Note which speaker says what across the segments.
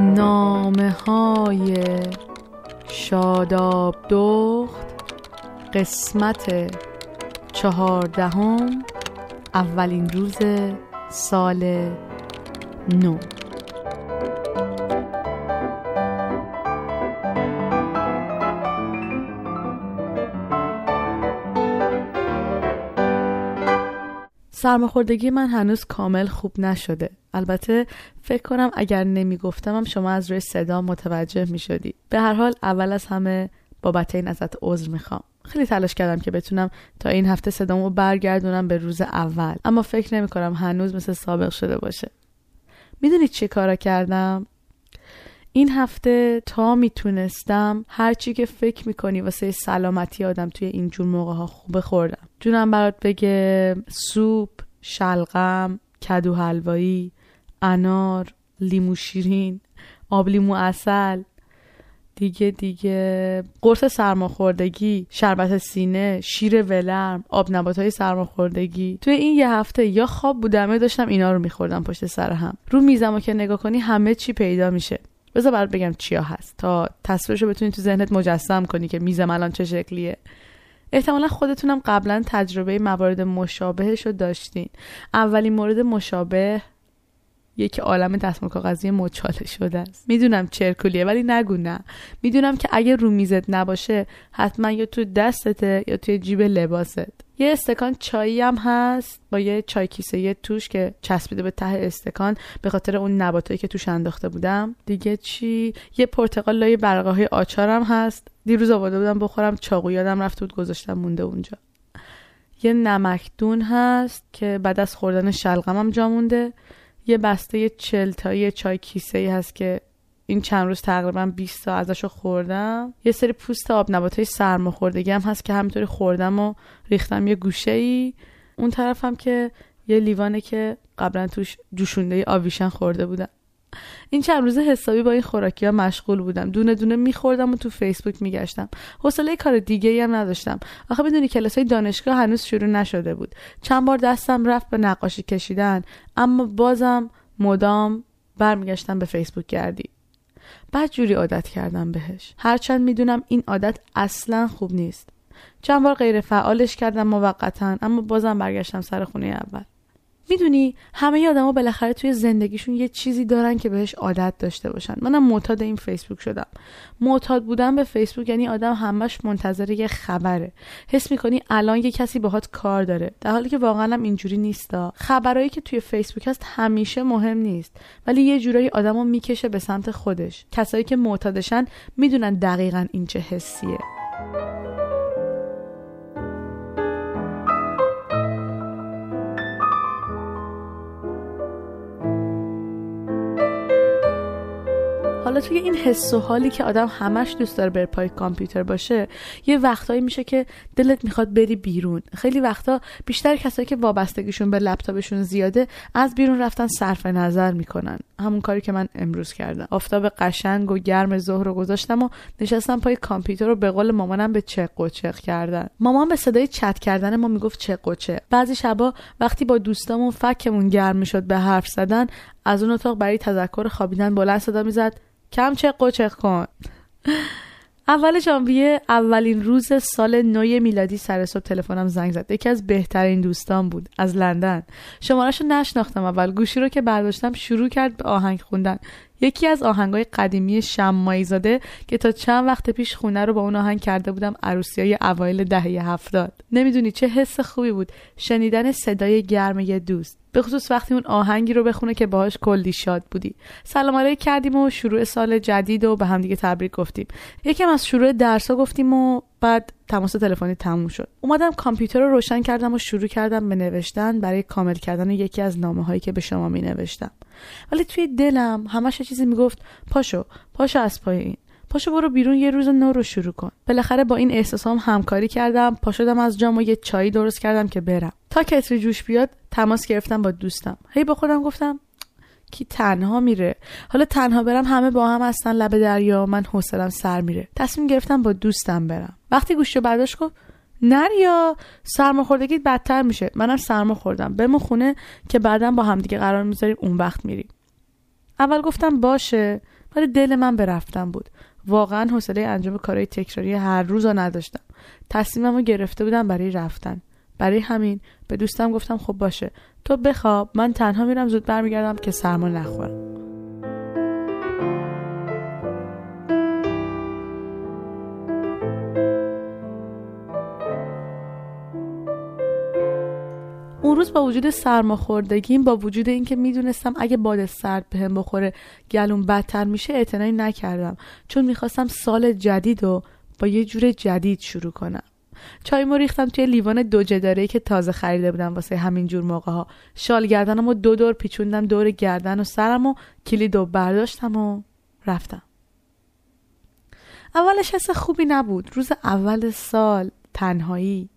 Speaker 1: نامه های شاداب دخت قسمت چهاردهم اولین روز سال نو. سرماخوردگی من هنوز کامل خوب نشده. البته فکر کنم اگر نمی‌گفتم هم شما از روی صدا متوجه می شدی به هر حال اول از همه بابت این ازت عذر می‌خوام. خیلی تلاش کردم که بتونم تا این هفته صدامو برگردونم به روز اول. اما فکر نمی کنم هنوز مثل سابق شده باشه. می‌دونید چه کارا کردم؟ این هفته تا می‌تونستم هرچی که فکر می‌کنی واسه سلامتی آدم توی اینجور موقع ها خوبه خوردم. جونم برات بگه سوپ شلغم کدو حلوایی انار لیمو شیرین آب لیمو اصل دیگه دیگه قرص سرماخوردگی شربت سینه شیر ولرم آب نبات های سرماخوردگی. توی این یه هفته یا خواب بودم داشتم اینا رو میخوردم پشت سر هم. رو میزم که نگاه کنی همه چی پیدا میشه. بذار برات بگم چیا هست. تا تصویرشو بتونی تو ذهنت مجسم کنی که میزم الان چه شکلیه. احتمالا خودتونم قبلا تجربه موارد مشابهش رو داشتین. اولین مورد مشابه یک عالم دستمال کاغذی مچاله شده است. می‌دونم چرکولیه ولی نگو نه. می‌دونم که اگه رو میزت نباشه حتما یا تو دستته یا توی جیب لباست. یه استکان چایی هم هست با یه چای کیسه یه توش که چسبیده به ته استکان به خاطر اون نباتایی که توش انداخته بودم. دیگه چی؟ یه پرتقال لای برقه های آچارم هست. دیروز آورده بودم بخورم چاقو یادم رفته بود گذاشتم مونده اونجا. یه نمکدون هست که بعد از خوردن شلغمم جا مونده. یه بسته چلتایی چای کیسه ای هست که این چند روز تقریبا 20 تا ازشو خوردم. یه سری پوست آب نبات های سرماخوردگی هم هست که همینطوری خوردم و ریختم یه گوشه ای اون طرفم که یه لیوانه که قبلا توش جوشونده آویشن خورده بودم. این چند روزه حسابی با این خوراکی ها مشغول بودم. دونه دونه میخوردم و تو فیسبوک میگشتم. حوصله کار دیگه ای هم نداشتم. آخه می‌دونی کلاس های دانشگاه هنوز شروع نشده بود. چند بار دستم رفت به نقاشی کشیدن. اما بازم مدام برمیگشتم به فیسبوک گردی. بعد جوری عادت کردم بهش. هرچند می‌دونم این عادت اصلا خوب نیست. چند بار غیر فعالش کردم موقتا اما بازم برگشتم سر خونه اول. می‌دونی همه آدما بالاخره توی زندگیشون یه چیزی دارن که بهش عادت داشته باشن. منم معتاد این فیسبوک شدم. معتاد بودن به فیسبوک یعنی آدم همش منتظر یه خبره. حس می‌کنی الان یه کسی باهات کار داره. در حالی که واقعا هم اینجوری نیستا خبرایی که توی فیسبوک هست همیشه مهم نیست. ولی یه جورایی آدمو می‌کشه به سمت خودش. کسایی که معتادشن می‌دونن دقیقا این چه حسیه. حالا توی این حس و حالی که آدم همش دوست داره بر پای کامپیوتر باشه یه وقتایی میشه که دلت می‌خواد بری بیرون. خیلی وقتا بیشتر کسایی که وابستگیشون به لپتاپشون زیاده از بیرون رفتن صرف نظر می‌کنن. همون کاری که من امروز کردم. آفتاب قشنگ و گرم ظهر رو گذاشتم و نشستم پای کامپیوتر رو به قول مامانم به چق و چق کردن. مامان به صدای چت کردن ما می‌گفت چق و چق. بعضی شبا وقتی با دوستامون فکمون گرم می‌شد به حرف زدن از اون اتاق برای تذکر خوابیدن بلند صدا می‌زد. کم چق و چق کن. اول ژانویه اولین روز سال نو میلادی سر صبح تلفنم زنگ زد. یکی از بهترین دوستان بود. از لندن. شمارش رو نشناختم اول. گوشی رو که برداشتم شروع کرد به آهنگ خوندن. یکی از آهنگای قدیمی شمایی زاده که تا چند وقت پیش خونه رو با اون آهنگ کرده بودم عروسی های اوایل دهه هفتاد. نمی‌دونی چه حس خوبی بود. شنیدن صدای گرم یه دوست. به خصوص وقتی اون آهنگی رو بخونه که باهاش کلی شاد بودی. سلام علیک کردیم و شروع سال جدید و به هم دیگه تبریک گفتیم. یکم از شروع درس گفتیم و بعد تماس تلفنی تموم شد. اومدم کامپیوتر رو روشن کردم و شروع کردم به نوشتن. برای کامل کردن یکی از نامه هایی که به شما می نوشتم ولی توی دلم همش چیزی می‌گفت پاشو پاشو از پای این پاشو برو بیرون یه روز نو رو شروع کن. بالاخره با این احساسام همکاری کردم پاشدم از جام و یه چایی درست کردم که برم. تا کتری جوش بیاد تماس گرفتم با دوستم. هی با خودم گفتم کی تنها میره؟ حالا تنها برم همه با هم هستن لب دریا من حوصلم سر میره. تصمیم گرفتم با دوستم برم. وقتی گوشی برداشت گفت نریا سرماخوردگی بدتر میشه. منم سرما خوردم. بمون خونه که بعدا با همدیگه قرار می‌ذاریم اون وقت میریم. اول گفتم باشه ولی دل من به رفتن بود. واقعا حوصله انجام کارهای تکراری هر روز رو نداشتم. تصمیمم رو گرفته بودم برای رفتن. برای همین به دوستم گفتم خب باشه. تو بخواب من تنها میرم زود برمیگردم که سرما نخورم. روز با وجود سرماخوردگیم با وجود اینکه می‌دونستم اگه باد سرد بهم بخوره گلوم بدتر میشه اعتنایی نکردم. چون می‌خواستم سال جدید و با یه جور جدید شروع کنم. چای ریختم توی لیوان دو جداره که تازه خریده بودم واسه همین جور موقع ها شال گردنم و دو دور پیچوندم دور گردن و سرم و کلید و برداشتم و رفتم. اولش حس خوبی نبود. روز اول سال تنهایی.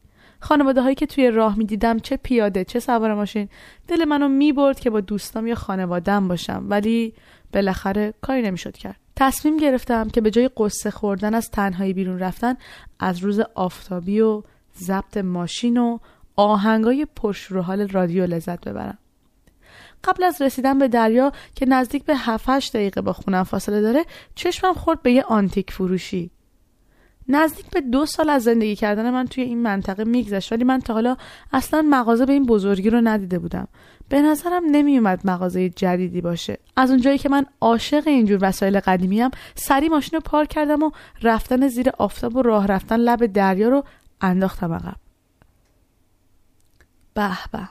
Speaker 1: خانواده هایی که توی راه می دیدم چه پیاده چه سوار ماشین دل منو می برد که با دوستام یا خانوادم باشم. ولی بالاخره کاری نمی‌شد کرد. تصمیم گرفتم که به جای قصه خوردن از تنهایی بیرون رفتن از روز آفتابی و ضبط ماشین و آهنگای پرشور حال رادیو لذت ببرم. قبل از رسیدن به دریا که نزدیک به 7 دقیقه با خونم فاصله داره چشمم خورد به یه آنتیک فروشی. نزدیک به دو سال از زندگی کردن من توی این منطقه میگذشت. ولی من تا حالا اصلا مغازه به این بزرگی رو ندیده بودم. به نظرم نمیومد مغازه جدیدی باشه. از اونجایی که من عاشق اینجور وسایل قدیمیم سری ماشین رو پارک کردم و رفتن زیر آفتاب و راه رفتن لب دریا رو انداختم عقب. به. به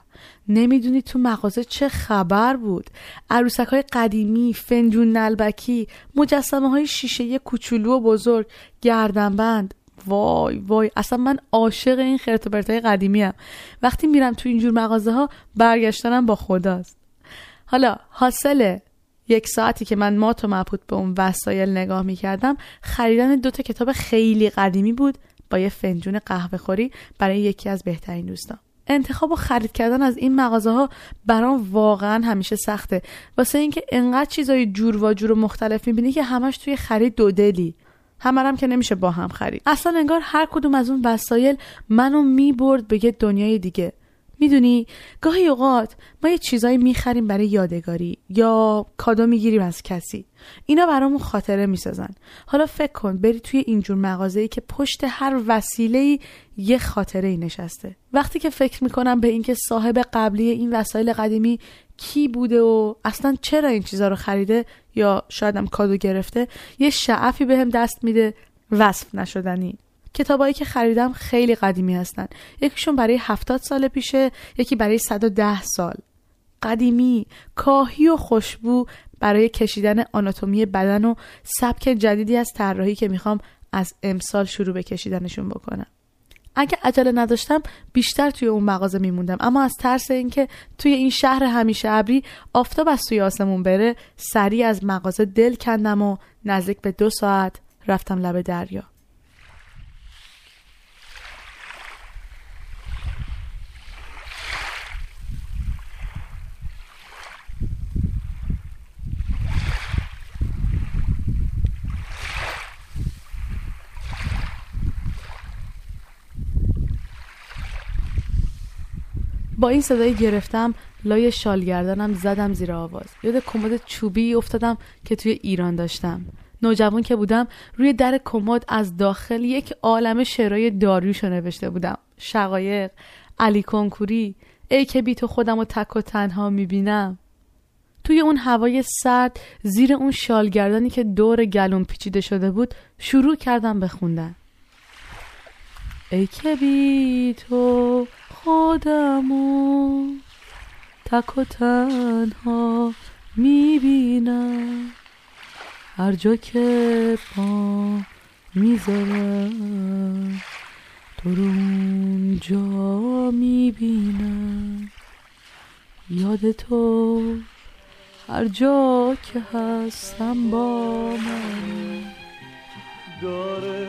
Speaker 1: نمی‌دونی تو مغازه چه خبر بود. عروسک های قدیمی فنجون نلبکی مجسمه های شیشه کوچولو و بزرگ گردنبند. وای وای اصلا من عاشق این خرت های قدیمی هم. وقتی میرم تو اینجور مغازه ها برگشتنم با خداست. حالا حاصل یک ساعتی که من مات و مبهوت به اون وسایل نگاه می‌کردم خریدن دوتا کتاب خیلی قدیمی بود با یه فنجون قهوه خوری برای یکی از بهترین دوستان. انتخاب و خرید کردن از این مغازه ها برام واقعا همیشه سخته. واسه اینکه انقدر چیزای جور و جور و مختلف می‌بینی که همش توی خرید دو دلی. همرم که نمیشه با هم خرید. اصلا انگار هر کدوم از اون وسایل منو می‌برد به یه دنیای دیگه. می‌دونی گاهی اوقات ما یه چیزایی می‌خریم برای یادگاری یا کادو می‌گیریم از کسی. اینا برامون خاطره می‌سازن. حالا فکر کن بری توی اینجور مغازه ای که پشت هر وسیله یه خاطره ای نشسته. وقتی که فکر می‌کنم به اینکه صاحب قبلی این وسایل قدیمی کی بوده و اصلا چرا این چیزا رو خریده یا شایدم کادو گرفته یه شعفی بهم به دست میده. وصف نشدنی. کتابایی که خریدم خیلی قدیمی هستن. یکیشون برای هفتاد سال پیشه یکی برای 110 سال. قدیمی کاهی و خوشبو برای کشیدن آناتومی بدن و سبک جدیدی از طراحی که می‌خوام از امسال شروع به کشیدنشون بکنم. اگه عجله نداشتم بیشتر توی اون مغازه میموندم. اما از ترس اینکه توی این شهر همیشه ابری آفتاب از توی آسمون بره سریع از مغازه دل کندم و نزدیک به دو ساعت رفتم لب دریا. با این صدای گرفتم لای شالگردانم زدم زیر آواز. یاد کمد چوبی افتادم که توی ایران داشتم. نوجوان که بودم روی در کمد از داخل یک عالم شعرهای داریوش نوشته بودم. شقایق علی کنکوری ای که بی تو خودم و تک و تنها می‌بینم. توی اون هوای سرد زیر اون شالگردانی که دور گلوم پیچیده شده بود شروع کردم به خوندن. ای که بی تو خودمو تک و تنها می‌بینم. هر جا که پا می‌ذارم تو رو اونجا می‌بینم. یاد تو هر جا که هستم با من. داره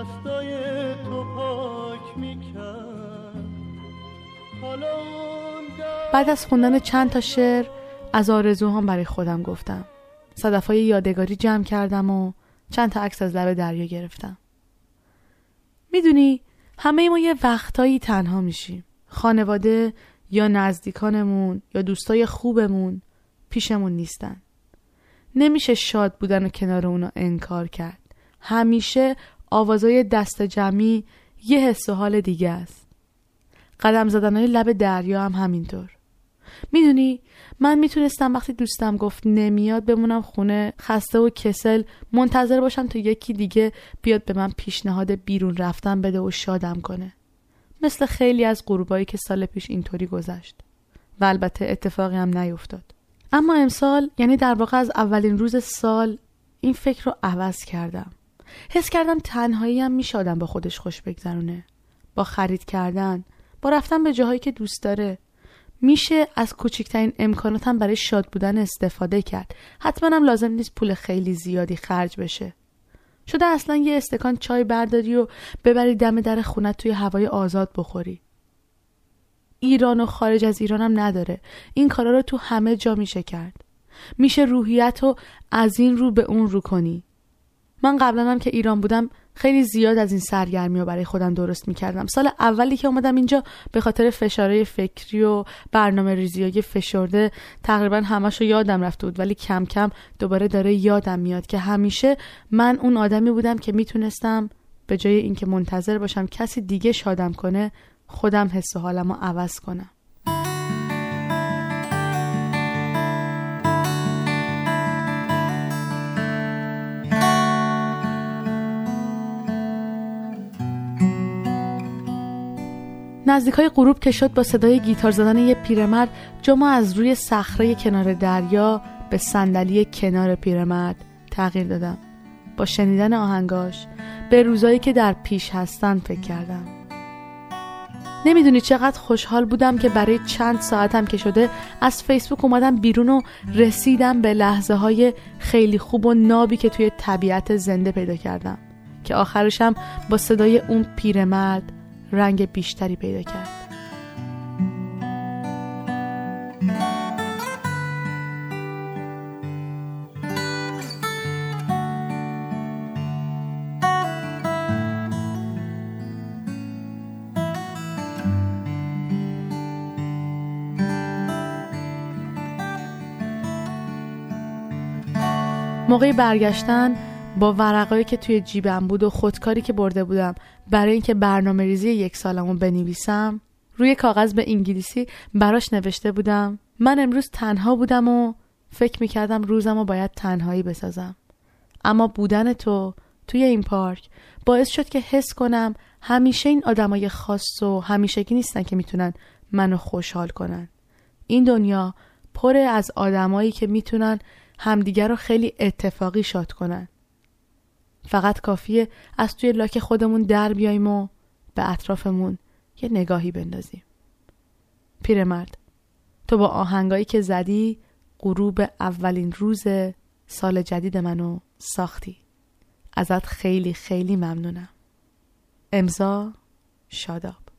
Speaker 2: دستای تو پاک می‌کرد.
Speaker 1: بعد از خوندن چند تا شعر از آرزوهام برای خودم گفتم. صدفای یادگاری جمع کردم و چند تا عکس از لب دریا گرفتم. می‌دونی همه ما یه وقتایی تنها میشیم. خانواده یا نزدیکانمون یا دوستای خوبمون پیشمون نیستن. نمیشه شاد بودن و کنار اونا انکار کرد. همیشه آوازای دست جمعی یه حس و حال دیگه است. قدم زدنهای لب دریا هم همینطور. می‌دونی من می‌تونستم وقتی دوستم گفت نمیاد بمونم خونه خسته و کسل منتظر باشم تا یکی دیگه بیاد به من پیشنهاد بیرون رفتن بده و شادم کنه. مثل خیلی از غروبایی که سال پیش اینطوری گذشت. و البته اتفاقی هم نیفتاد. اما امسال یعنی در واقع از اولین روز سال این فکر رو عوض کردم. حس کردم تنهایی هم میشادم با خودش خوش بگذرونه. با خرید کردن با رفتن به جاهایی که دوست داره. میشه از کوچکترین امکاناتم برای شاد بودن استفاده کرد. حتما هم لازم نیست پول خیلی زیادی خرج بشه. شده اصلا یه استکان چای برداری و ببری دم در خونت توی هوای آزاد بخوری. ایران و خارج از ایران هم نداره. این کارا رو تو همه جا میشه کرد. میشه روحیت رو از این رو به اون رو کنی. من قبلا هم که ایران بودم خیلی زیاد از این سرگرمی رو برای خودم درست می‌کردم. سال اولی که اومدم اینجا به خاطر فشاره فکری و برنامه ریزی های فشرده تقریبا همش رو یادم رفته بود ولی کم کم دوباره داره یادم میاد که همیشه من اون آدمی بودم که می‌تونستم به جای اینکه منتظر باشم کسی دیگه شادم کنه خودم حس و حالم رو عوض کنم. نزدیک های غروب که شد با صدای گیتار زدن یه پیرمرد جمع از روی صخره کنار دریا به صندلی کنار پیرمرد تغییر دادم. با شنیدن آهنگاش به روزایی که در پیش هستن فکر کردم. نمی‌دونی چقدر خوشحال بودم که برای چند ساعتم که شده از فیسبوک اومدم بیرون و رسیدم به لحظه های خیلی خوب و نابی که توی طبیعت زنده پیدا کردم. که آخرشم با صدای اون پیرمرد رنگ بیشتری پیدا کرد. موقع برگشتن با ورقایی که توی جیبم بود و خودکاری که برده بودم برای اینکه برنامه ریزی یک سالمو بنویسم روی کاغذ به انگلیسی براش نوشته بودم. من امروز تنها بودم و فکر می‌کردم روزم رو باید تنهایی بسازم. اما بودن تو توی این پارک باعث شد که حس کنم همیشه این آدمای خاص و همیشگی نیستن که می‌تونن منو خوشحال کنن. این دنیا پر از آدمایی که می‌تونن همدیگر رو خیلی اتفاقی شاد کنن. فقط کافیه از توی لاک خودمون در بیایم و به اطرافمون یه نگاهی بندازیم. پیرمرد تو با آهنگایی که زدی غروب اولین روز سال جدید منو ساختی. ازت خیلی خیلی ممنونم. امضا شاداب.